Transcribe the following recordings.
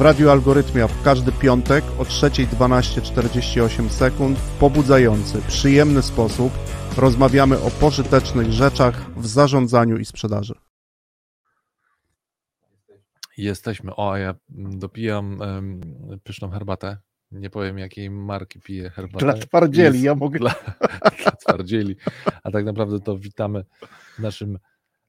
W Radiu Algorytmia w każdy piątek o 3.12.48 sekund w pobudzający, przyjemny sposób rozmawiamy o pożytecznych rzeczach w zarządzaniu i sprzedaży. Jesteśmy. O, ja dopijam um, pyszną herbatę. Nie powiem, jakiej marki piję herbatę. Dla twardzieli, ja mogę. Dla, dla twardzieli. A tak naprawdę to witamy w naszym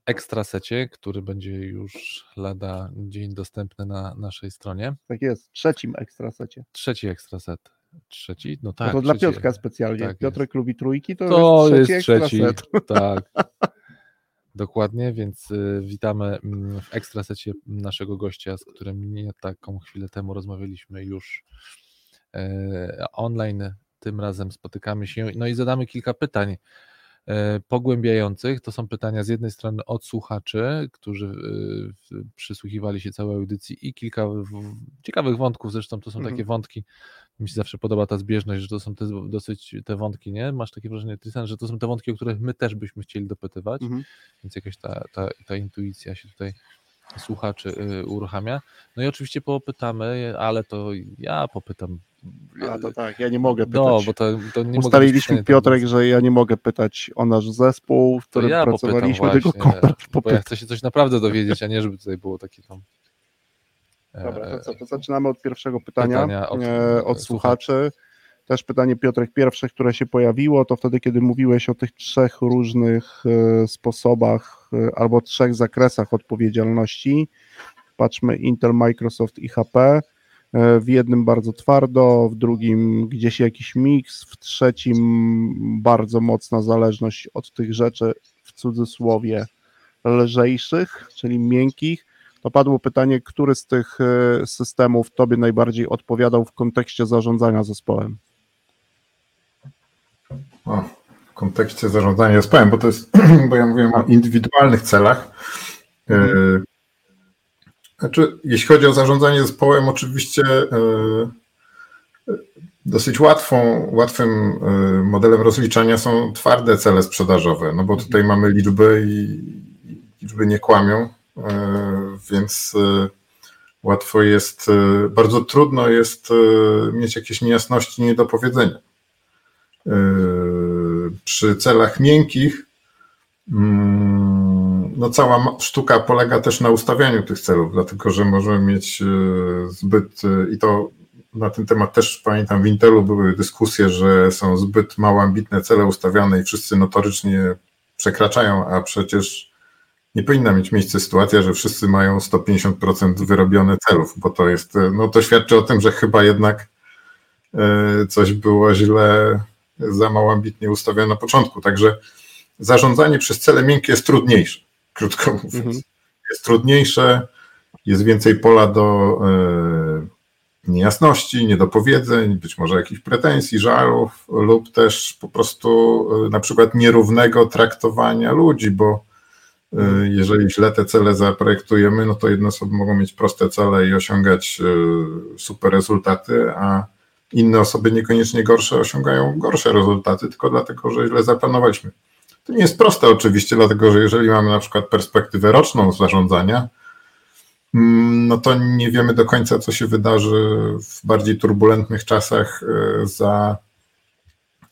ekstrasecie, który będzie już lada dzień dostępny na naszej stronie. Tak jest, trzecim ekstrasecie. Trzeci ekstraset. Trzeci? No tak. No to trzeci. dla Piotrka specjalnie. Tak Piotrek jest. lubi trójki, to, To jest trzeci jest trzeci. ekstraset. Tak. Dokładnie, więc y, witamy mm, w ekstrasecie naszego gościa, z którym nie taką chwilę temu rozmawialiśmy już online. Tym razem spotykamy się no i zadamy kilka pytań e, pogłębiających. To są pytania z jednej strony od słuchaczy, którzy w- przysłuchiwali się całej audycji i kilka ciekawych wątków. Zresztą to są Mhm. takie wątki. Mi się zawsze podoba ta zbieżność, że to są te, dosyć te wątki, nie? Masz takie wrażenie, Tristan, że to są te wątki, o których my też byśmy chcieli dopytywać, Mhm. więc jakaś ta, ta, ta intuicja się tutaj słuchaczy uruchamia. No i oczywiście popytamy, ale to ja popytam. A to tak, ja nie mogę pytać. No, bo to, to nie mogę Ustaliliśmy stanie Piotrek, że ja nie mogę pytać o nasz zespół, w którym ja pracowaliśmy, tylko Konrad bo ja chcę się coś naprawdę dowiedzieć, a nie żeby tutaj było takie tam e, Dobra, to co, to zaczynamy od pierwszego pytania, Pytania od- e, od słuchaczy. Też pytanie Piotrek pierwsze, które się pojawiło, to wtedy, kiedy mówiłeś o tych trzech różnych e, sposobach albo trzech zakresach odpowiedzialności. Patrzmy Intel, Microsoft i HP. E, W jednym bardzo twardo, w drugim gdzieś jakiś miks, w trzecim bardzo mocna zależność od tych rzeczy w cudzysłowie lżejszych, czyli miękkich. To padło pytanie, który z tych e, systemów Tobie najbardziej odpowiadał w kontekście zarządzania zespołem? O, w kontekście zarządzania zespołem, bo to jest, bo ja mówiłem o indywidualnych celach. E, Znaczy, jeśli chodzi o zarządzanie zespołem, oczywiście e, dosyć łatwą, łatwym e, modelem rozliczania są twarde cele sprzedażowe, no bo tutaj mamy liczby i liczby nie kłamią, e, więc e, łatwo jest, e, bardzo trudno jest e, mieć jakieś niejasności, niedopowiedzenia. E, Przy celach miękkich mm, no cała sztuka polega też na ustawianiu tych celów, dlatego że możemy mieć e, zbyt e, i to na ten temat też pamiętam w Intelu były dyskusje, że są zbyt mało ambitne cele ustawiane i wszyscy notorycznie przekraczają, a przecież nie powinna mieć miejsca sytuacja, że wszyscy mają 150% wyrobione celów, bo to jest, e, no to świadczy o tym, że chyba jednak coś było źle, za mało ambitnie ustawione na początku. Także zarządzanie przez cele miękkie jest trudniejsze, krótko mówiąc. Mhm. Jest trudniejsze, jest więcej pola do e, niejasności, niedopowiedzeń, być może jakichś pretensji, żalów lub też po prostu e, na przykład nierównego traktowania ludzi, bo e, jeżeli źle te cele zaprojektujemy, no to jedne osoby mogą mieć proste cele i osiągać super rezultaty, a inne osoby niekoniecznie gorsze osiągają gorsze rezultaty, tylko dlatego, że źle zaplanowaliśmy. To nie jest proste oczywiście, dlatego że jeżeli mamy na przykład perspektywę roczną zarządzania, mm, no to nie wiemy do końca, co się wydarzy w bardziej turbulentnych czasach e, za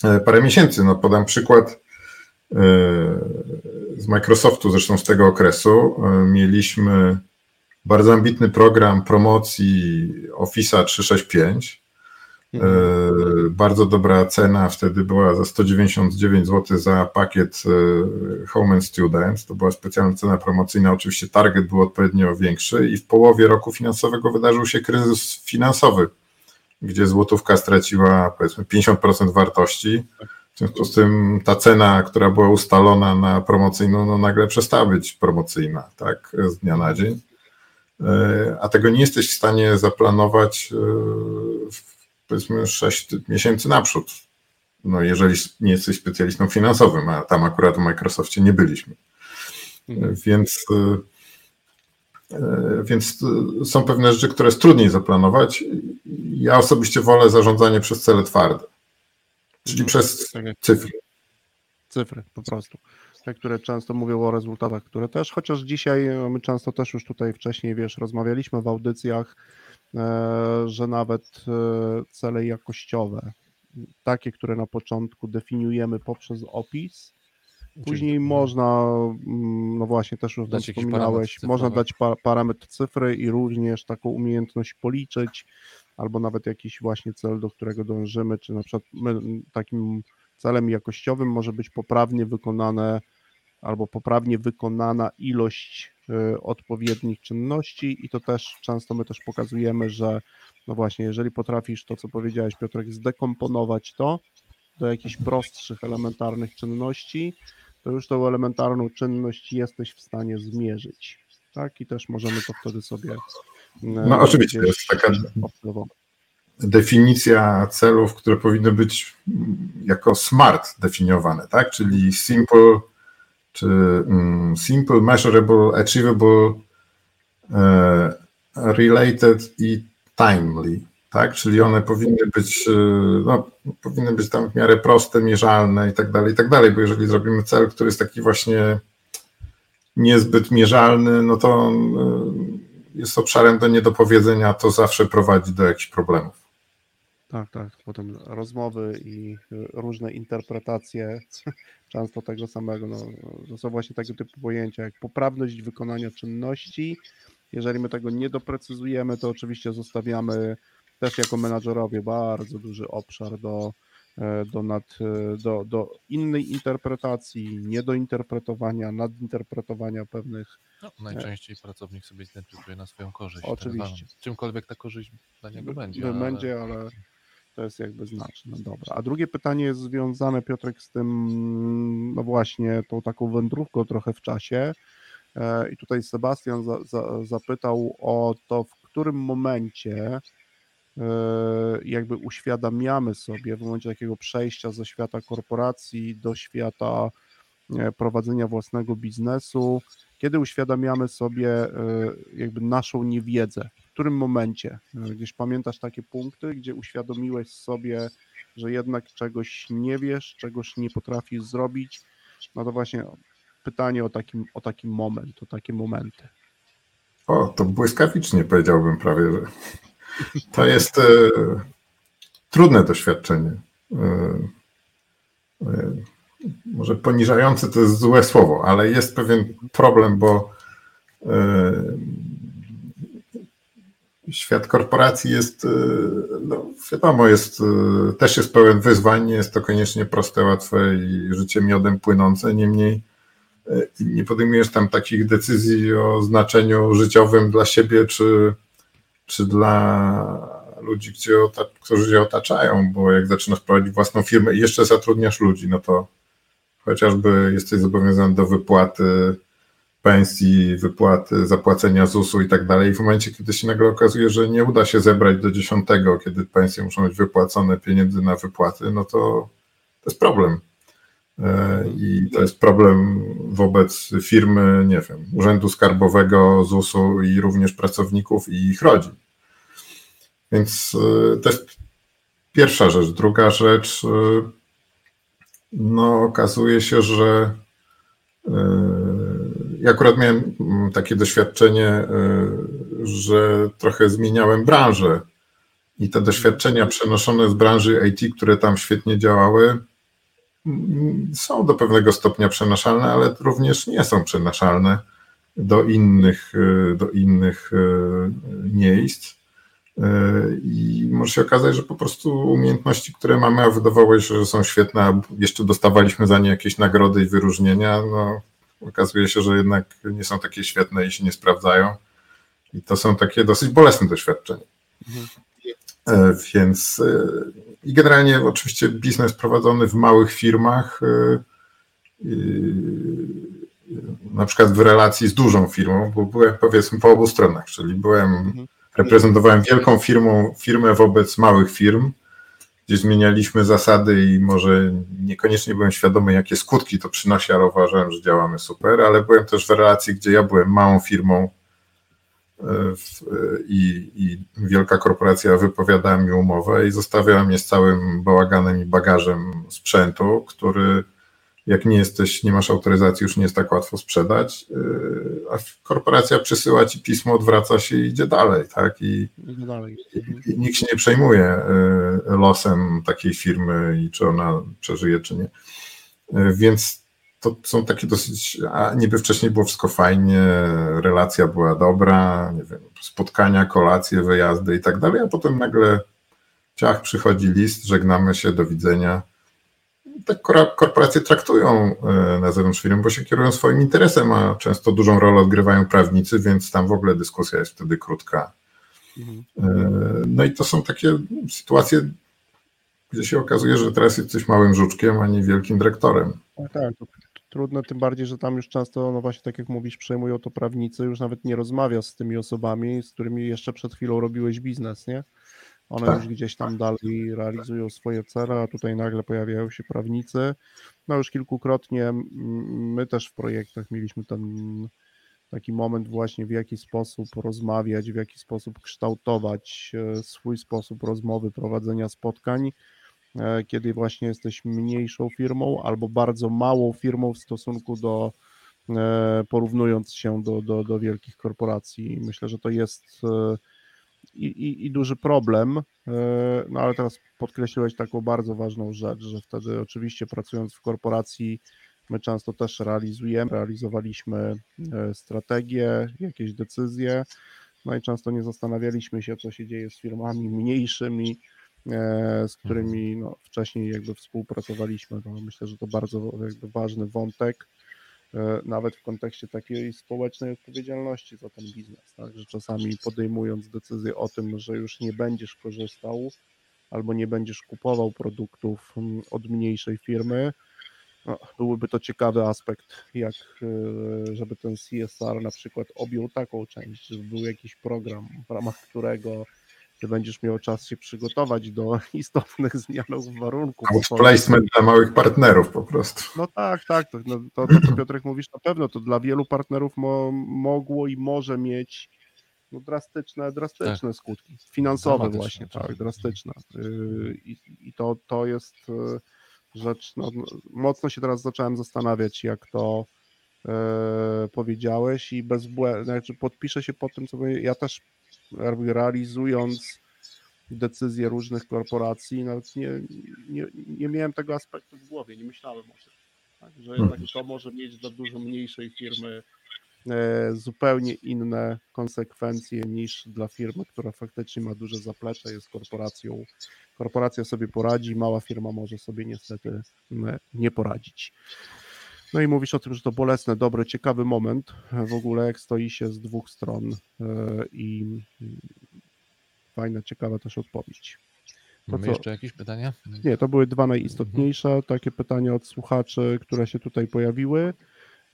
e, parę miesięcy. No podam przykład e, z Microsoftu, zresztą z tego okresu. Mieliśmy bardzo ambitny program promocji Office'a 365. E, Bardzo dobra cena wtedy była za 199 zł za pakiet e, Home and Student. To była specjalna cena promocyjna. Oczywiście target był odpowiednio większy i w połowie roku finansowego wydarzył się kryzys finansowy, gdzie złotówka straciła powiedzmy 50% wartości. W związku z tym ta cena, która była ustalona na promocyjną, no nagle przestała być promocyjna, tak, z dnia na dzień. E, A tego nie jesteś w stanie zaplanować powiedzmy 6 miesięcy naprzód. No jeżeli nie jesteś specjalistą finansowym, a tam akurat w Microsoftie nie byliśmy. Mhm. Więc, e, e, więc e, są pewne rzeczy, które jest trudniej zaplanować. Ja osobiście wolę zarządzanie przez cele twarde. Czyli No, przez tak cyfry. cyfry po prostu. Te, które często mówią o rezultatach, które też, chociaż dzisiaj my często też już tutaj wcześniej, wiesz, rozmawialiśmy w audycjach, że nawet e, cele jakościowe, takie, które na początku definiujemy poprzez opis, później Czyli- można, mm, no właśnie też już Dać wspominałeś, można dać pa parametr cyfry i również taką umiejętność policzyć, albo nawet jakiś właśnie cel, do którego dążymy, czy na przykład my, takim celem jakościowym może być poprawnie wykonane albo poprawnie wykonana ilość odpowiednich czynności i to też często my też pokazujemy, że no właśnie, jeżeli potrafisz to, co powiedziałeś Piotrek, zdekomponować to do jakichś prostszych, elementarnych czynności, to już tą elementarną czynność jesteś w stanie zmierzyć. Tak, i też możemy to wtedy sobie. No oczywiście, to jest taka definicja celów, które powinny być mm, jako smart definiowane, tak? Czyli simple, czy mm, simple, measurable, achievable, e, related i timely, tak? Czyli one powinny być, e, no, powinny być tam w miarę proste, mierzalne i tak dalej, i tak dalej, bo jeżeli zrobimy cel, który jest taki właśnie niezbyt mierzalny, no to e, jest obszarem do niedopowiedzenia, to zawsze prowadzi do jakichś problemów. Tak, tak. Potem rozmowy i różne interpretacje często tego samego. No, to są właśnie tego typu pojęcia jak poprawność wykonania czynności. Jeżeli my tego nie doprecyzujemy, to oczywiście zostawiamy też jako menadżerowie bardzo duży obszar do, e, do, nad, e, do, do innej interpretacji, niedointerpretowania, nadinterpretowania pewnych No, najczęściej pracownik sobie zinterpretuje na swoją korzyść. Oczywiście. Czymkolwiek ta korzyść dla niego będzie. By- ale- Będzie, ale to jest jakby znaczne. Dobra. A drugie pytanie jest związane, Piotrek, z tym, no właśnie, tą taką wędrówką trochę w czasie. E, I tutaj Sebastian za, za, zapytał o to, w którym momencie e, jakby uświadamiamy sobie w momencie takiego przejścia ze świata korporacji do świata e, prowadzenia własnego biznesu, kiedy uświadamiamy sobie jakby naszą niewiedzę, którym momencie? Gdzieś pamiętasz takie punkty, gdzie uświadomiłeś sobie, że jednak czegoś nie wiesz, czegoś nie potrafisz zrobić? No to właśnie pytanie o, takim, o taki moment, o takie momenty. O, to błyskawicznie powiedziałbym prawie, że to jest e, trudne doświadczenie. E, e, może poniżające to jest złe słowo, ale jest pewien problem, bo świat korporacji jest, e, no, wiadomo, jest, e, też jest pełen wyzwań, nie jest to koniecznie proste, łatwe i życie miodem płynące, niemniej e, nie podejmujesz tam takich decyzji o znaczeniu życiowym dla siebie czy, czy dla ludzi, którzy cię otaczają, bo jak zaczynasz prowadzić własną firmę i jeszcze zatrudniasz ludzi, no to chociażby jesteś zobowiązany do wypłaty pensji, wypłaty, zapłacenia ZUS-u i tak dalej. I w momencie, kiedy się nagle okazuje, że nie uda się zebrać do dziesiątego, kiedy pensje muszą być wypłacone, pieniędzy na wypłaty, no to to jest problem. E, I to jest problem wobec firmy, nie wiem, Urzędu Skarbowego, ZUS-u i również pracowników i ich rodzin. Więc e, to jest pierwsza rzecz. Druga rzecz, e, no okazuje się, że ja akurat miałem mm, takie doświadczenie, e, że trochę zmieniałem branżę i te doświadczenia przenoszone z branży IT, które tam świetnie działały, mm, są do pewnego stopnia przenaszalne, ale również nie są przenaszalne do innych, e, do innych e, miejsc. I może się okazać, że po prostu umiejętności, które mamy, a wydawało się, że są świetne, a jeszcze dostawaliśmy za nie jakieś nagrody i wyróżnienia, no okazuje się, że jednak nie są takie świetne i się nie sprawdzają. I to są takie dosyć bolesne doświadczenia. E, Więc e, i generalnie oczywiście biznes prowadzony w małych firmach, e, na przykład w relacji z dużą firmą, bo byłem powiedzmy po obu stronach, czyli byłem, reprezentowałem wielką firmą, firmę wobec małych firm, gdzie zmienialiśmy zasady i może niekoniecznie byłem świadomy, jakie skutki to przynosi, ale uważałem, że działamy super, ale byłem też w relacji, gdzie ja byłem małą firmą w, i, i wielka korporacja wypowiada mi umowę i zostawia mnie z całym bałaganem i bagażem sprzętu, który jak nie jesteś, nie masz autoryzacji, już nie jest tak łatwo sprzedać, yy, a korporacja przysyła ci pismo, odwraca się i idzie dalej, tak? I, Idę dalej. i, i nikt się nie przejmuje yy, losem takiej firmy i czy ona przeżyje, czy nie. Yy, Więc to są takie dosyć, a niby wcześniej było wszystko fajnie, relacja była dobra, nie wiem, spotkania, kolacje, wyjazdy i tak dalej, a potem nagle ciach, przychodzi list, żegnamy się, do widzenia. Tak korporacje traktują e, na zewnątrz firmy, bo się kierują swoim interesem, a często dużą rolę odgrywają prawnicy, więc tam w ogóle dyskusja jest wtedy krótka. Mhm. E, No i to są takie sytuacje, gdzie się okazuje, że teraz jesteś małym żuczkiem, a nie wielkim dyrektorem. Tak, tak. To trudne, tym bardziej, że tam już często, no właśnie tak jak mówisz, przejmują to prawnicy, już nawet nie rozmawiasz z tymi osobami, z którymi jeszcze przed chwilą robiłeś biznes, nie? One Tak. już gdzieś tam dalej realizują swoje cele, a tutaj nagle pojawiają się prawnicy. No już kilkukrotnie my też w projektach mieliśmy ten taki moment właśnie w jaki sposób rozmawiać, w jaki sposób kształtować e, swój sposób rozmowy, prowadzenia spotkań, e, kiedy właśnie jesteś mniejszą firmą albo bardzo małą firmą w stosunku do e, porównując się do, do, do wielkich korporacji. Myślę, że to jest i, i, i duży problem, e, no ale teraz podkreśliłeś taką bardzo ważną rzecz, że wtedy oczywiście pracując w korporacji my często też realizujemy, realizowaliśmy e, strategie, jakieś decyzje, no i często nie zastanawialiśmy się, co się dzieje z firmami mniejszymi, e, z którymi no, wcześniej jakby współpracowaliśmy. No, myślę, że to bardzo jakby ważny wątek, nawet w kontekście takiej społecznej odpowiedzialności za ten biznes, tak? że czasami podejmując decyzję o tym, że już nie będziesz korzystał albo nie będziesz kupował produktów mm, od mniejszej firmy, no, byłyby to ciekawy aspekt, jak e, żeby ten CSR na przykład objął taką część, żeby był jakiś program, w ramach którego ty będziesz miał czas się przygotować do istotnych zmian warunków. Outplacement dla małych partnerów po prostu. No tak, tak. To, no, to, to co Piotrek mówisz, na pewno to dla wielu partnerów mo, mogło i może mieć no, drastyczne, drastyczne skutki. Finansowe Dramatyczne, właśnie, tak. tak, drastyczne. Yy, I, to, to jest yy, rzecz, no, no, mocno się teraz zacząłem zastanawiać, jak to yy, powiedziałeś i bezbłędnie, znaczy podpiszę się po tym, co mówię. ja też realizując decyzje różnych korporacji, nawet nie, nie, nie miałem tego aspektu w głowie, nie myślałem o tym. Tak, że Mhm. jednak to może mieć dla dużo mniejszej firmy e, zupełnie inne konsekwencje niż dla firmy, która faktycznie ma duże zaplecze, jest korporacją. Korporacja sobie poradzi, mała firma może sobie niestety m, nie poradzić. No i mówisz o tym, że to bolesne, dobry, ciekawy moment w ogóle, jak stoi się z dwóch stron e, i fajna, ciekawa też odpowiedź. To Mamy co? jeszcze jakieś pytania? Nie, to były dwa najistotniejsze takie pytania od słuchaczy, które się tutaj pojawiły.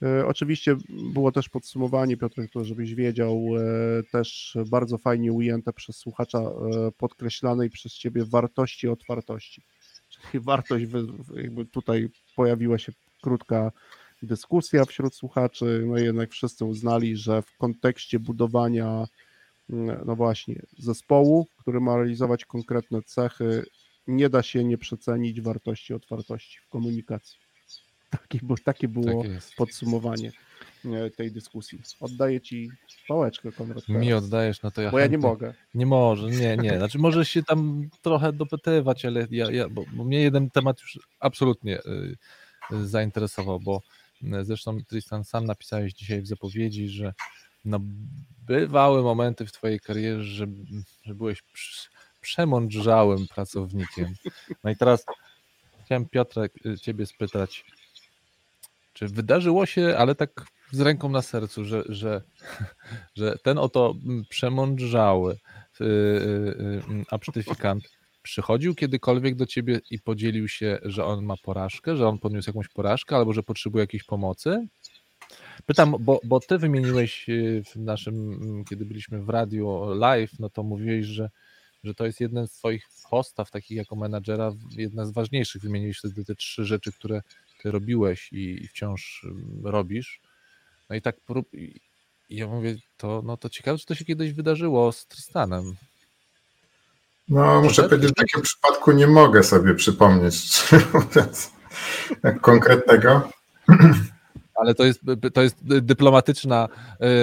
E, Oczywiście było też podsumowanie, Piotrek, to żebyś wiedział, e, też bardzo fajnie ujęte przez słuchacza, e, podkreślanej przez ciebie wartości otwartości. Czyli wartość, jakby tutaj pojawiła się krótka dyskusja wśród słuchaczy, no jednak wszyscy uznali, że w kontekście budowania mm, no właśnie, zespołu, który ma realizować konkretne cechy, nie da się nie przecenić wartości otwartości w komunikacji. Takie, bo, takie było Tak podsumowanie e, tej dyskusji. Oddaję Ci pałeczkę, Konrad. Mi teraz, oddajesz, no to ja Bo ja nie mogę. Nie może, nie, nie. Znaczy możesz się tam trochę dopytywać, ale ja, ja bo, bo mnie jeden temat już absolutnie y, y, zainteresował, bo y, zresztą Tristan sam napisałeś dzisiaj w zapowiedzi, że no, bywały momenty w twojej karierze, że, że byłeś prz- przemądrzałym pracownikiem. No i teraz chciałem Piotrek ciebie spytać, czy wydarzyło się, ale tak z ręką na sercu, że, że, że ten oto przemądrzały y, y, absztyfikant przychodził kiedykolwiek do ciebie i podzielił się, że on ma porażkę, że on poniósł jakąś porażkę albo że potrzebuje jakiejś pomocy? Pytam, bo, bo ty wymieniłeś y, w naszym, mm, kiedy byliśmy w radiu live, no to mówiłeś, że, że to jest jeden z twoich postaw takich jako menadżera, jedna z ważniejszych. Wymieniłeś wtedy te trzy rzeczy, które ty robiłeś i, i wciąż ym, robisz. No i tak prób, I ja mówię, to, no to ciekawe, czy to się kiedyś wydarzyło z Tristanem. No, muszę tak? powiedzieć, w takim przypadku nie mogę sobie przypomnieć konkretnego. Ale to jest, to jest dyplomatyczna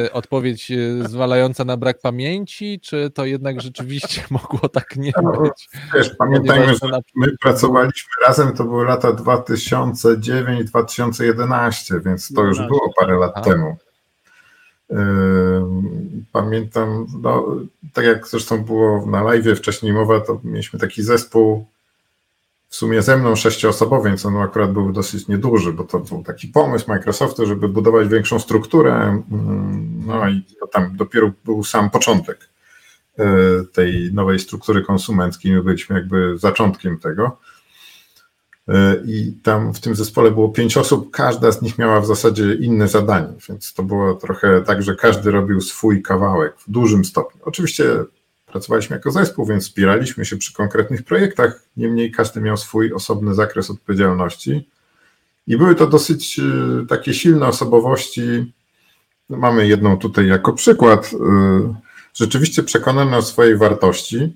y, odpowiedź y, zwalająca na brak pamięci, czy to jednak rzeczywiście mogło tak nie No, być? Wiesz, pamiętajmy, że my pracowaliśmy razem, to były lata 2009-2011, więc to już 11. było parę lat Aha. temu. Pamiętam, no, tak jak zresztą było na live wcześniej mowa, to mieliśmy taki zespół w sumie ze mną sześcioosobowy, więc on akurat był dosyć nieduży, bo to był taki pomysł Microsoftu, żeby budować większą strukturę. No i tam dopiero był sam początek y, tej nowej struktury konsumenckiej. My byliśmy jakby zaczątkiem tego. Y, I tam w tym zespole było pięć osób, każda z nich miała w zasadzie inne zadanie, więc to było trochę tak, że każdy robił swój kawałek w dużym stopniu. Oczywiście pracowaliśmy jako zespół, więc wspieraliśmy się przy konkretnych projektach, niemniej każdy miał swój osobny zakres odpowiedzialności. I były to dosyć y, takie silne osobowości. No, Mamy jedną tutaj jako przykład. y, Rzeczywiście przekonane o swojej wartości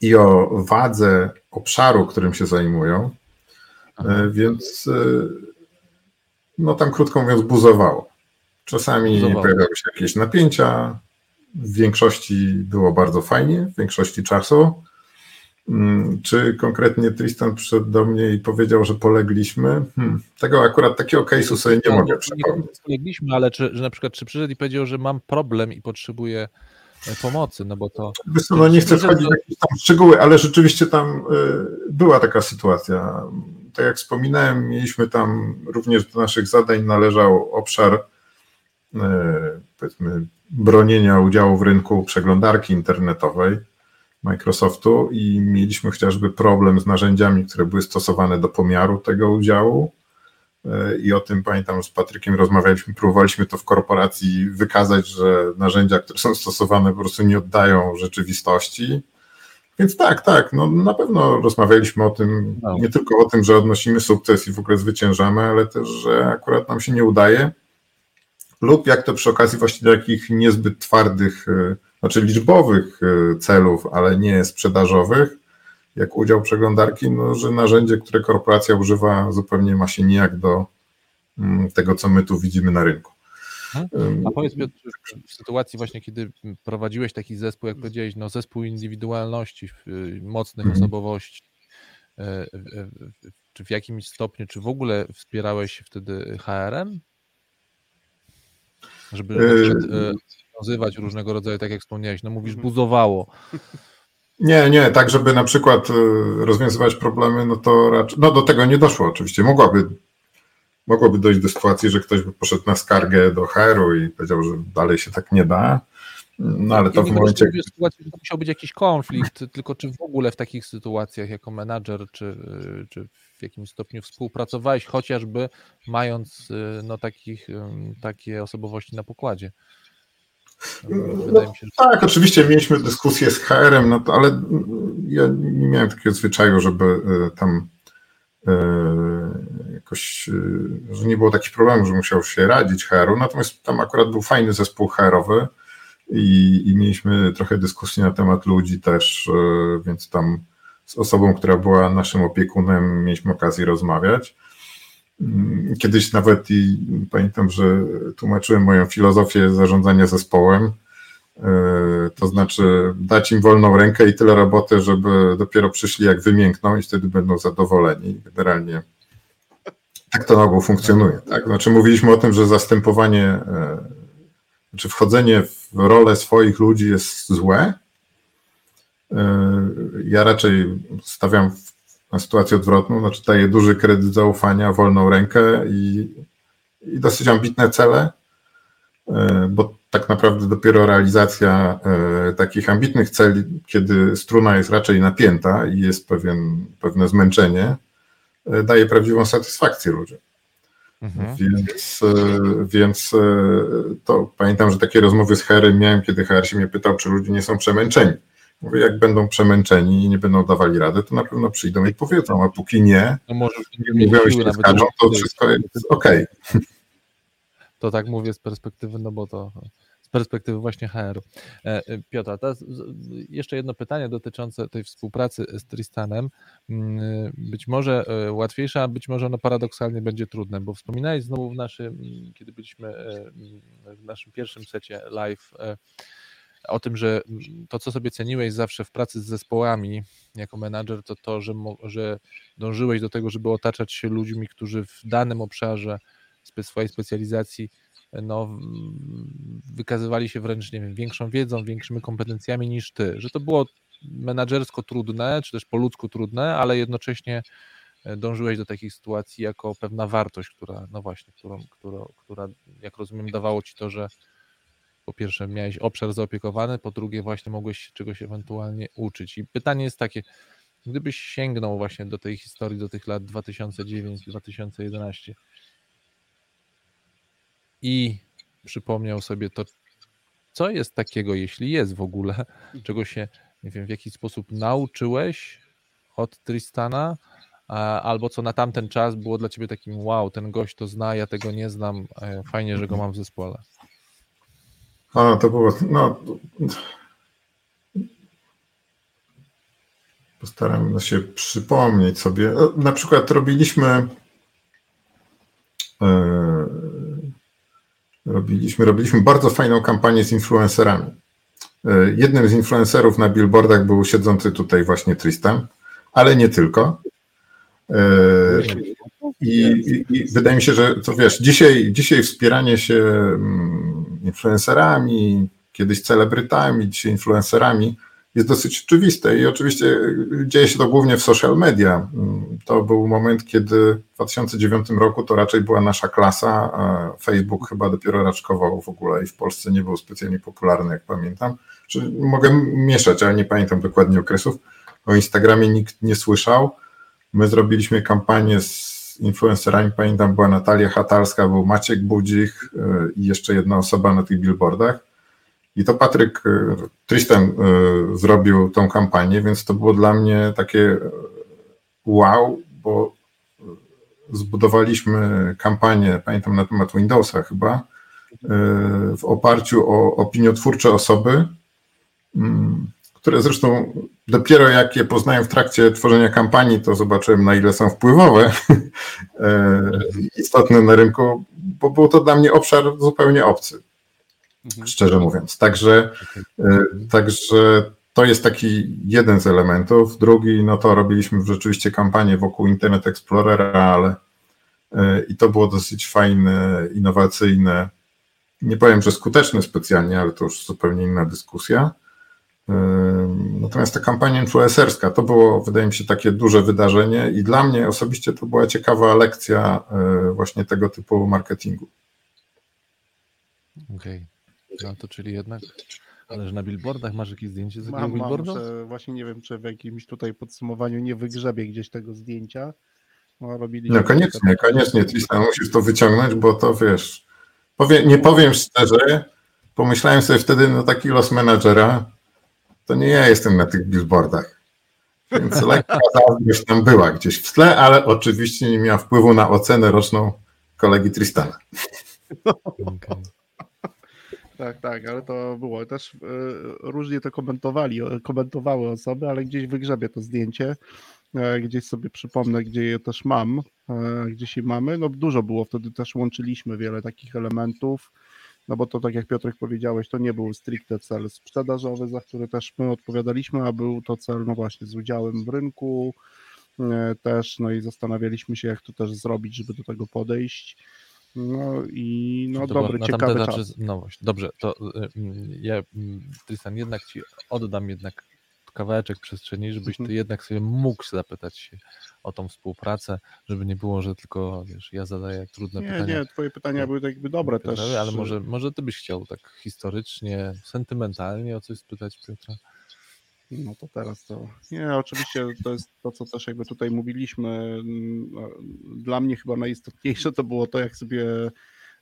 i o wadze obszaru, którym się zajmują, E, Więc e, no tam krótko mówiąc buzowało. Czasami Buzowało. pojawiały się jakieś napięcia, w większości było bardzo fajnie, w większości czasu. Mm, Czy konkretnie Tristan przyszedł do mnie i powiedział, że polegliśmy? Hmm, tego akurat takiego case'u sobie nie mogę przypomnieć. Polegliśmy, ale czy, że na przykład czy przyszedł i powiedział, że mam problem i potrzebuję e, pomocy, no bo to Wiesz no nie chcę wchodzić w jakieś tam szczegóły, ale rzeczywiście tam była taka sytuacja. Tak jak wspominałem, mieliśmy tam również do naszych zadań należał obszar y, powiedzmy bronienia udziału w rynku przeglądarki internetowej Microsoftu i mieliśmy chociażby problem z narzędziami, które były stosowane do pomiaru tego udziału. Y, I o tym pamiętam, z Patrykiem rozmawialiśmy, próbowaliśmy to w korporacji wykazać, że narzędzia, które są stosowane, po prostu nie oddają rzeczywistości. Więc tak, tak, no na pewno rozmawialiśmy o tym, No. nie tylko o tym, że odnosimy sukces i w ogóle zwyciężamy, ale też, że akurat nam się nie udaje. Lub jak to przy okazji właśnie takich niezbyt twardych, y, znaczy liczbowych y, celów, ale nie sprzedażowych, jak udział przeglądarki, no, że narzędzie, które korporacja używa, zupełnie ma się nijak do mm, tego, co my tu widzimy na rynku. Mhm. A powiedz Piotr, czy w sytuacji właśnie, kiedy prowadziłeś taki zespół, jak powiedziałeś, no zespół indywidualności, y, mocnych Mhm. osobowości, y, czy w jakimś stopniu, czy w ogóle wspierałeś wtedy HRM? Żeby na przykład, y, rozwiązywać różnego rodzaju, tak jak wspomniałeś, no mówisz, buzowało. Nie, nie, tak żeby na przykład rozwiązywać problemy, no to raczej, no do tego nie doszło oczywiście. Mogłaby, mogłoby dojść do sytuacji, że ktoś by poszedł na skargę do HR-u i powiedział, że dalej się tak nie da, no ale to w momencie, o sytuacji, że to musiał być jakiś konflikt, tylko czy w ogóle w takich sytuacjach jako menadżer, czy, y, czy w jakimś stopniu współpracowałeś, chociażby mając y, no, takich, takie osobowości na pokładzie? Mi się, że tak, oczywiście mieliśmy dyskusję z HR-em, no to, ale ja nie miałem takiego zwyczaju, żeby y, tam jakoś, y, że nie było takich problemów, że musiał się radzić HR-u, natomiast tam akurat był fajny zespół HR-owy i, i mieliśmy trochę dyskusji na temat ludzi też, y, więc tam z osobą, która była naszym opiekunem, mieliśmy okazję rozmawiać. Mm, Kiedyś nawet i pamiętam, że tłumaczyłem moją filozofię zarządzania zespołem. Yy, To znaczy dać im wolną rękę i tyle roboty, żeby dopiero przyszli jak wymiękną i wtedy będą zadowoleni. Generalnie tak to na ogół funkcjonuje. Tak? Znaczy mówiliśmy o tym, że zastępowanie, znaczy wchodzenie w rolę swoich ludzi jest złe. E, Ja raczej stawiam na sytuację odwrotną, znaczy daję duży kredyt zaufania, wolną rękę i, i dosyć ambitne cele, e, bo tak naprawdę dopiero realizacja takich ambitnych celi, kiedy struna jest raczej napięta i jest pewien, pewne zmęczenie, daje prawdziwą satysfakcję ludziom. Mhm. Więc, e, więc e, to pamiętam, że takie rozmowy z HR miałem, kiedy HR się mnie pytał, czy ludzie nie są przemęczeni. Mówię, jak będą przemęczeni i nie będą dawali rady, to na pewno przyjdą i powiedzą, a póki nie, No może nie mówią i się nie skarżą, to wszystko jest okej. To tak mówię z perspektywy, no bo to perspektywy właśnie HR-u. E, e, Piotr, teraz jeszcze jedno pytanie dotyczące tej współpracy z Tristanem. Mm, być może e, łatwiejsza, być może ono paradoksalnie będzie trudne, bo wspominałeś znowu w naszym, kiedy byliśmy w naszym pierwszym secie live o tym, że to, co sobie ceniłeś zawsze w pracy z zespołami jako menadżer, to to, że, że dążyłeś do tego, żeby otaczać się ludźmi, którzy w danym obszarze swojej specjalizacji no, wykazywali się wręcz nie wiem, większą wiedzą, większymi kompetencjami niż ty. Że to było menadżersko trudne, czy też po ludzku trudne, ale jednocześnie e, dążyłeś do takich sytuacji jako pewna wartość, która, no właśnie, którą, która, która jak rozumiem, dawało ci to, że po pierwsze miałeś obszar zaopiekowany, po drugie właśnie mogłeś się czegoś ewentualnie uczyć. I pytanie jest takie, gdybyś sięgnął właśnie do tej historii, do tych lat 2009-2011 i przypomniał sobie to, co jest takiego, jeśli jest w ogóle, czego się, nie wiem, w jaki sposób nauczyłeś od Tristana, albo co na tamten czas było dla ciebie takim wow, ten gość to zna, ja tego nie znam, e, fajnie, że go mam w zespole. A, to było, no, postaram się przypomnieć sobie. Na przykład robiliśmy e, robiliśmy, robiliśmy bardzo fajną kampanię z influencerami. E, jednym z influencerów na billboardach był siedzący tutaj właśnie Tristan, ale nie tylko. E, I, i, I, wydaje mi się, że to wiesz, dzisiaj, dzisiaj wspieranie się mm, influencerami, kiedyś celebrytami, dzisiaj influencerami jest dosyć oczywiste i oczywiście dzieje się to głównie w social media. To był moment, kiedy w 2009 roku to raczej była nasza klasa. Facebook chyba dopiero raczkował w ogóle i w Polsce nie był specjalnie popularny, jak pamiętam. Mogę mieszać, ale nie pamiętam dokładnie okresów. O Instagramie nikt nie słyszał. My zrobiliśmy kampanię z influencerami, pamiętam, była Natalia Hatalska, był Maciek Budzik e, i jeszcze jedna osoba na tych billboardach. I to Patryk e, Tristan e, zrobił tą kampanię, więc to było dla mnie takie wow, bo zbudowaliśmy kampanię, pamiętam na temat Windowsa chyba, w oparciu o opiniotwórcze osoby, mm, które zresztą dopiero jak je poznałem w trakcie tworzenia kampanii, to zobaczyłem na ile są wpływowe, e, istotne na rynku, bo był to dla mnie obszar zupełnie obcy, mhm. szczerze mówiąc. Także, e, także to jest taki jeden z elementów. Drugi, no to robiliśmy rzeczywiście kampanię wokół Internet Explorera, ale e, i to było dosyć fajne, innowacyjne. Nie powiem, że skuteczne specjalnie, ale to już zupełnie inna dyskusja. Natomiast ta kampania influencerska to było, wydaje mi się, takie duże wydarzenie i dla mnie osobiście to była ciekawa lekcja e, właśnie tego typu marketingu. Okej, okay. No to czyli jednak, ale że na billboardach masz jakieś zdjęcie z takiego mam, billboardu? Mam, właśnie nie wiem, czy w jakimś tutaj podsumowaniu nie wygrzebie gdzieś tego zdjęcia. No, robiliśmy no koniecznie, koniecznie, Tristan, musisz to wyciągnąć, bo to wiesz, powie, nie powiem szczerze, pomyślałem sobie wtedy, no taki los menadżera, to nie ja jestem na tych billboardach. Więc lekka zazdrość tam była gdzieś w tle, ale oczywiście nie miała wpływu na ocenę roczną kolegi Tristana. Okay. Tak, tak, ale to było też y, różnie to komentowali, komentowały osoby, ale gdzieś wygrzebie to zdjęcie, e, gdzieś sobie przypomnę, gdzie je też mam, e, gdzieś je mamy. No dużo było, wtedy też łączyliśmy wiele takich elementów no bo to tak jak Piotrek powiedziałeś, to nie był stricte cel sprzedażowy, za który też my odpowiadaliśmy, a był to cel no właśnie z udziałem w rynku e, też, no i zastanawialiśmy się, jak to też zrobić, żeby do tego podejść. No i no to dobry, ciekawy czas. No właśnie, dobrze, to y, y, ja Tristan jednak Ci oddam jednak kawałeczek przestrzeni, żebyś ty mhm. jednak sobie mógł zapytać się o tą współpracę, żeby nie było, że tylko wiesz, ja zadaję trudne nie, pytania. Nie, twoje pytania były tak jakby dobre też. Ale może, może ty byś chciał tak historycznie, sentymentalnie o coś spytać Piotra? No to teraz to. Nie, oczywiście to jest to, co też jakby tutaj mówiliśmy. No, dla mnie chyba najistotniejsze to było to, jak sobie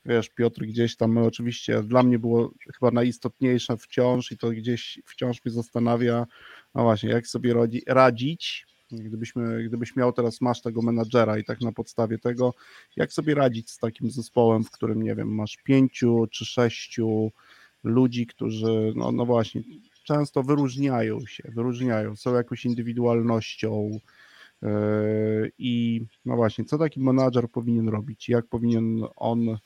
wiesz, Piotr gdzieś tam oczywiście dla mnie było chyba najistotniejsze wciąż i to gdzieś wciąż mnie zastanawia, no właśnie, jak sobie radzić Gdybyśmy, gdybyś miał teraz, masz tego menadżera i tak na podstawie tego, jak sobie radzić z takim zespołem, w którym, nie wiem, masz pięciu czy sześciu ludzi, którzy, no, no właśnie, często wyróżniają się, wyróżniają, są jakąś indywidualnością yy, i no właśnie, co taki menadżer powinien robić, jak powinien on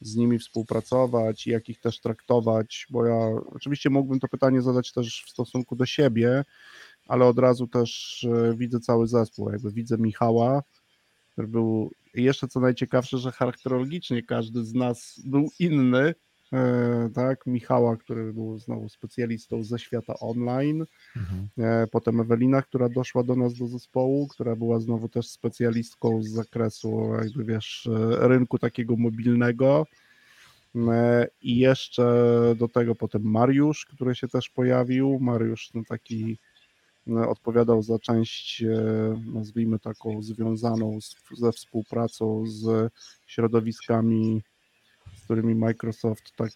z nimi współpracować, jak ich też traktować, bo ja oczywiście mógłbym to pytanie zadać też w stosunku do siebie, ale od razu też e, widzę cały zespół, jakby widzę Michała, który był jeszcze co najciekawsze, że charakterologicznie każdy z nas był inny, e, tak, Michała, który był znowu specjalistą ze świata online, Mhm. e, potem Ewelina, która doszła do nas do zespołu, która była znowu też specjalistką z zakresu jakby wiesz, e, rynku takiego mobilnego. E, i jeszcze do tego potem Mariusz, który się też pojawił, Mariusz no taki e, odpowiadał za część, e, nazwijmy taką związaną z, ze współpracą z środowiskami, którymi Microsoft tak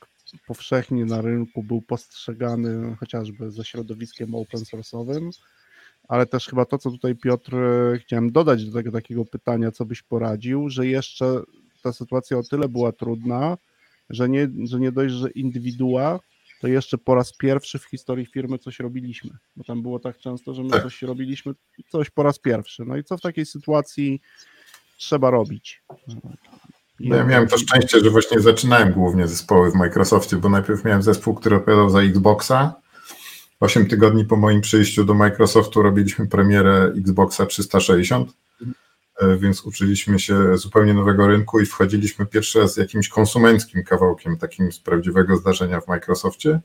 powszechnie na rynku był postrzegany chociażby ze środowiskiem open source'owym, ale też chyba to, co tutaj Piotr, e, chciałem dodać do tego takiego pytania, co byś poradził, że jeszcze ta sytuacja o tyle była trudna, że nie, że nie dość, że indywidua, to jeszcze po raz pierwszy w historii firmy coś robiliśmy. Bo tam było tak często, że my Tak. coś robiliśmy, coś po raz pierwszy. No i co w takiej sytuacji trzeba robić? No ja miałem to szczęście, że właśnie zaczynałem głównie zespoły w Microsoftie, bo najpierw miałem zespół, który odpowiadał za Xboxa. Osiem tygodni po moim przyjściu do Microsoftu robiliśmy premierę Xboxa 360, e, więc uczyliśmy się zupełnie nowego rynku i wchodziliśmy pierwszy raz z jakimś konsumenckim kawałkiem, takim z prawdziwego zdarzenia w Microsoftie.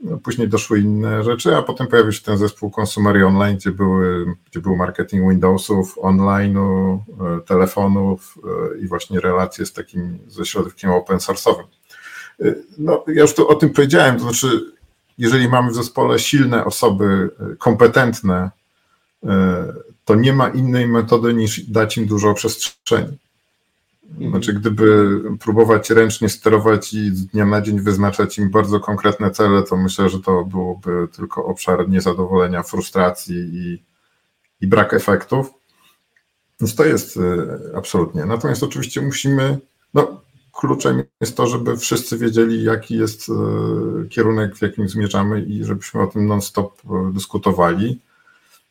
No, Później doszły inne rzeczy, a potem pojawił się ten zespół Consumery Online, gdzie, były, gdzie był marketing Windowsów, online'u, e, telefonów e, i właśnie relacje z takim, ze środowiskiem open source'owym. E, No, ja już tu o tym powiedziałem, to znaczy, jeżeli mamy w zespole silne osoby, kompetentne, to nie ma innej metody niż dać im dużo przestrzeni. Znaczy, gdyby próbować ręcznie sterować i z dnia na dzień wyznaczać im bardzo konkretne cele, to myślę, że to byłoby tylko obszar niezadowolenia, frustracji i, i brak efektów. Więc to jest y, absolutnie. Natomiast oczywiście musimy, no, kluczem jest to, żeby wszyscy wiedzieli, jaki jest y, kierunek, w jakim zmierzamy i żebyśmy o tym non-stop y, dyskutowali.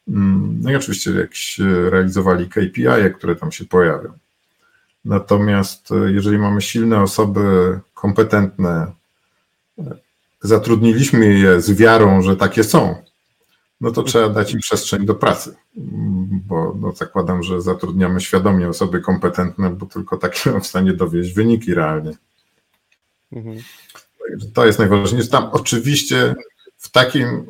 Mm, No i oczywiście jakieś y, realizowali KPI, które tam się pojawią. Natomiast e, jeżeli mamy silne osoby, kompetentne, e, zatrudniliśmy je z wiarą, że takie są, no to trzeba dać im przestrzeń do pracy, bo no, zakładam, że zatrudniamy świadomie osoby kompetentne, bo tylko takie są w stanie dowieść wyniki realnie. Mhm. To jest najważniejsze. Tam oczywiście w takim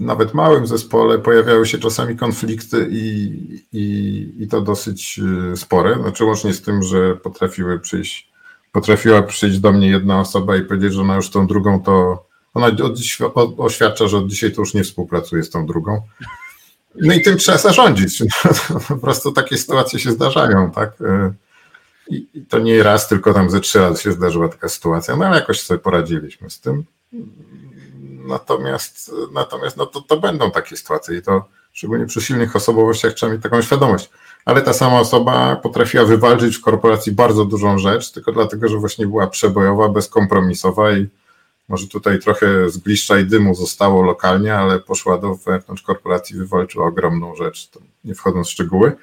nawet małym zespole pojawiały się czasami konflikty i, i, i to dosyć y, spore. Znaczy łącznie z tym, że potrafiły przyjść, potrafiła przyjść do mnie jedna osoba i powiedzieć, że ona już tą drugą to, ona oświadcza, że od dzisiaj to już nie współpracuje z tą drugą. No i tym trzeba zarządzić. Po prostu takie sytuacje się zdarzają, tak? Y, I, I to nie raz, tylko tam ze trzy razy się zdarzyła taka sytuacja, no ale jakoś sobie poradziliśmy z tym. Natomiast, natomiast no to, to będą takie sytuacje i to szczególnie przy silnych osobowościach trzeba mieć taką świadomość. Ale ta sama osoba potrafiła wywalczyć w korporacji bardzo dużą rzecz, tylko dlatego, że właśnie była przebojowa, bezkompromisowa i może tutaj trochę zgliszcza i dymu zostało lokalnie, ale poszła do wewnątrz korporacji, wywalczyła ogromną rzecz, nie wchodząc w szczegóły.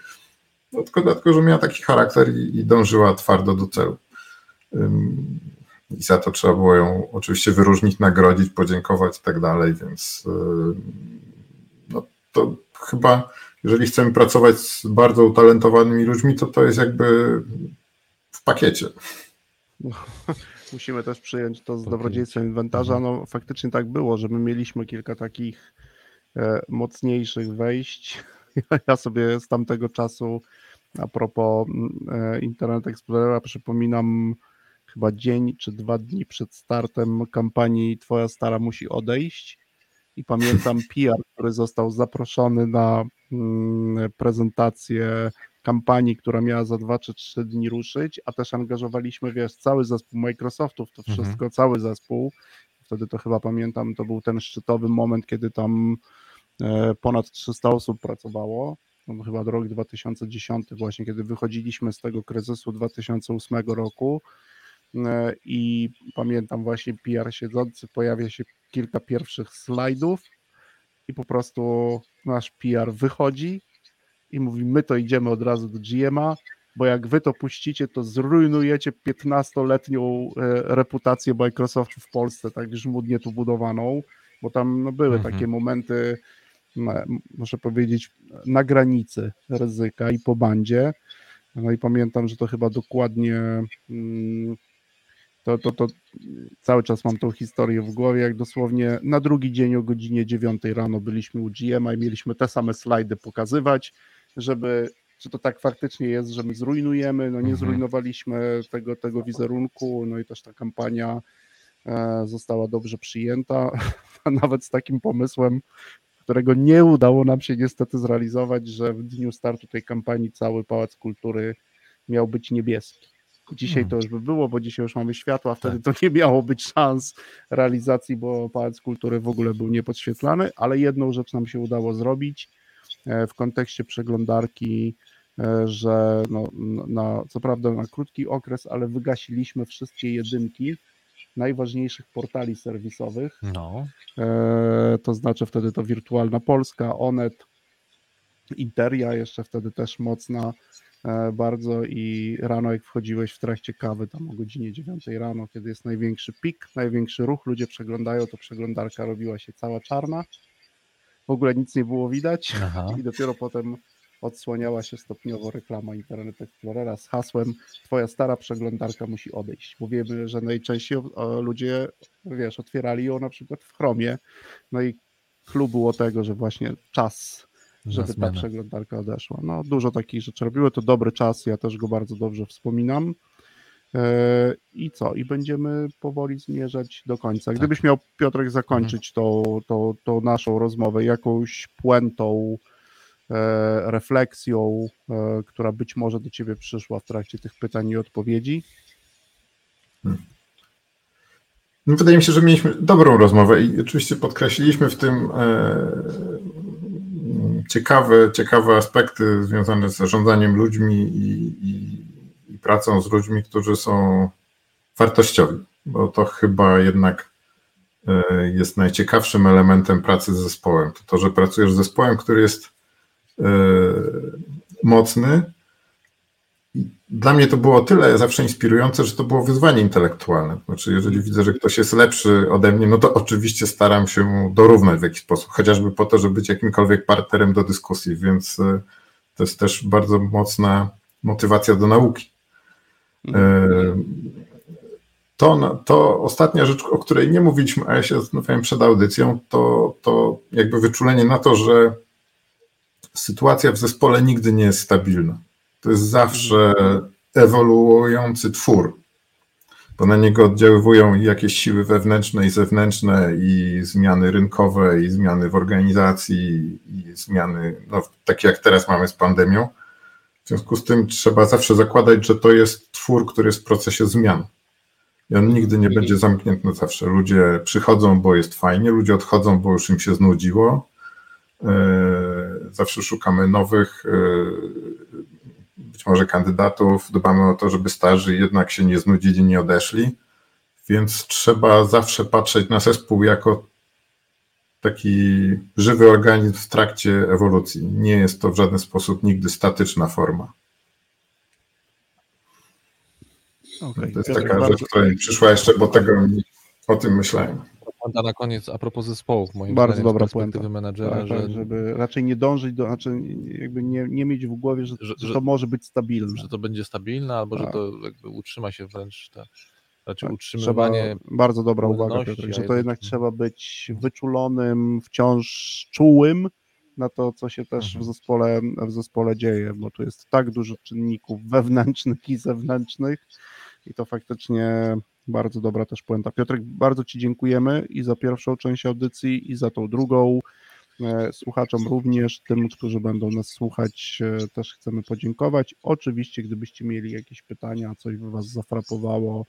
No, tylko dlatego, że miała taki charakter i, i dążyła twardo do celu. I za to trzeba było ją oczywiście wyróżnić, nagrodzić, podziękować i tak dalej, więc yy, no, to chyba, jeżeli chcemy pracować z bardzo utalentowanymi ludźmi, to to jest jakby w pakiecie. Musimy też przyjąć to z dobrodziejstwem inwentarza. No faktycznie tak było, że my mieliśmy kilka takich e, mocniejszych wejść. Ja sobie z tamtego czasu a propos mm, e, Internet Explorera przypominam chyba dzień czy dwa dni przed startem kampanii Twoja stara musi odejść i pamiętam PR, który został zaproszony na mm, prezentację kampanii, która miała za dwa czy trzy dni ruszyć, a też angażowaliśmy, wiesz, cały zespół Microsoftów, to Mhm. wszystko, cały zespół. Wtedy to chyba pamiętam, to był ten szczytowy moment, kiedy tam e, ponad 300 osób pracowało, no chyba rok 2010 właśnie, kiedy wychodziliśmy z tego kryzysu 2008 roku i pamiętam właśnie PR siedzący, pojawia się kilka pierwszych slajdów i po prostu nasz PR wychodzi i mówi, my to idziemy od razu do GMA, bo jak wy to puścicie, to zrujnujecie 15-letnią e, reputację Microsoftu w Polsce, tak żmudnie tu budowaną, bo tam no, były Mhm. takie momenty, no, muszę powiedzieć, na granicy ryzyka i po bandzie. No i pamiętam, że to chyba dokładnie mm, to, to, to cały czas mam tą historię w głowie, jak dosłownie na drugi dzień o godzinie 9 rano byliśmy u GM i mieliśmy te same slajdy pokazywać, żeby czy to tak faktycznie jest, że my zrujnujemy, no nie Mhm. zrujnowaliśmy tego, tego wizerunku, no i też ta kampania e, została dobrze przyjęta, nawet z takim pomysłem, którego nie udało nam się niestety zrealizować, że w dniu startu tej kampanii cały Pałac Kultury miał być niebieski. Dzisiaj to już by było, bo dzisiaj już mamy światło, a wtedy to nie miało być szans realizacji, bo Pałac Kultury w ogóle był niepodświetlany, ale jedną rzecz nam się udało zrobić e, w kontekście przeglądarki, e, że no, na, co prawda na krótki okres, ale wygasiliśmy wszystkie jedynki najważniejszych portali serwisowych, No, E, to znaczy wtedy to Wirtualna Polska, Onet, Interia jeszcze wtedy też mocna bardzo i rano jak wchodziłeś w trakcie kawy tam o godzinie 9 rano, kiedy jest największy pik, największy ruch, ludzie przeglądają, to przeglądarka robiła się cała czarna, w ogóle nic nie było widać aha. i dopiero potem odsłaniała się stopniowo reklama Internet Explorera z hasłem twoja stara przeglądarka musi odejść, bo wiemy, że najczęściej ludzie, wiesz, otwierali ją na przykład w Chromie, no i clue było tego, że właśnie czas, żeby ta zmianę. przeglądarka odeszła. No dużo takich rzeczy robiły, to dobry czas, ja też go bardzo dobrze wspominam. E, I co? I będziemy powoli zmierzać do końca. Gdybyś miał, Piotrek, zakończyć tą, tą, tą naszą rozmowę jakąś puentą, e, refleksją, e, która być może do ciebie przyszła w trakcie tych pytań i odpowiedzi. No, Wydaje mi się, że mieliśmy dobrą rozmowę i oczywiście podkreśliliśmy w tym e, ciekawe, ciekawe aspekty związane z zarządzaniem ludźmi i, i, i pracą z ludźmi, którzy są wartościowi, bo to chyba jednak e, jest najciekawszym elementem pracy z zespołem. To to, że pracujesz z zespołem, który jest e, mocny. Dla mnie to było tyle zawsze inspirujące, że to było wyzwanie intelektualne. Znaczy, jeżeli widzę, że ktoś jest lepszy ode mnie, no to oczywiście staram się mu dorównać w jakiś sposób, chociażby po to, żeby być jakimkolwiek partnerem do dyskusji, więc e, to jest też bardzo mocna motywacja do nauki. E, To, to ostatnia rzecz, o której nie mówiliśmy, a ja się zastanawiałem przed audycją, to, to jakby wyczulenie na to, że sytuacja w zespole nigdy nie jest stabilna. To jest zawsze ewoluujący twór, bo na niego oddziaływują jakieś siły wewnętrzne i zewnętrzne, i zmiany rynkowe, i zmiany w organizacji, i zmiany, no, takie jak teraz mamy z pandemią. W związku z tym trzeba zawsze zakładać, że to jest twór, który jest w procesie zmian. I on nigdy nie będzie zamknięty na zawsze. Ludzie przychodzą, bo jest fajnie, ludzie odchodzą, bo już im się znudziło. E, Zawsze szukamy nowych, e, być może kandydatów, dbamy o to, żeby starzy jednak się nie znudzili, nie odeszli. Więc trzeba zawsze patrzeć na zespół jako taki żywy organizm w trakcie ewolucji. Nie jest to w żaden sposób nigdy statyczna forma. Okay. To jest taka rzecz, która mi przyszła jeszcze, bo tego o tym myślałem. Puenta na koniec a propos zespołów, moim Bardzo zdaniem, dobra z perspektywy puenta. menadżera, Tak, że, tak, żeby raczej nie dążyć do, znaczy jakby nie, nie mieć w głowie, że, Że- że, że- to może być stabilne. że to będzie stabilne, albo że Tak. to jakby utrzyma się wręcz te, raczej Tak, utrzymywanie. Trzeba, bardzo dobra uwaga, a że to jednak- jednak trzeba być wyczulonym, wciąż czułym na to, co się też w Mhm. zespole, w zespole dzieje, bo tu jest tak dużo czynników wewnętrznych i zewnętrznych i to faktycznie bardzo dobra też puenta. Piotrek, bardzo Ci dziękujemy i za pierwszą część audycji i za tą drugą. E, Słuchaczom również, tym, którzy będą nas słuchać, e, też chcemy podziękować. Oczywiście, gdybyście mieli jakieś pytania, coś by Was zafrapowało,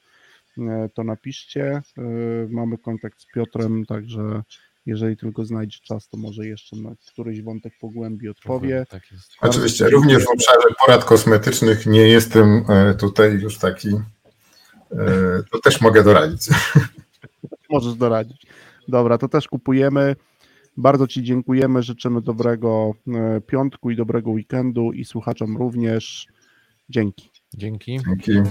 e, to napiszcie. Mamy kontakt z Piotrem, także Jeżeli tylko znajdzie czas, to może jeszcze na któryś wątek pogłębi odpowie. Tak jest. Oczywiście, również w obszarze porad kosmetycznych nie jestem tutaj już taki, to też mogę doradzić. Możesz doradzić. Dobra, to też kupujemy. Bardzo Ci dziękujemy. Życzymy dobrego e, piątku i dobrego weekendu i słuchaczom również. Dzięki. Dzięki. Dzięki.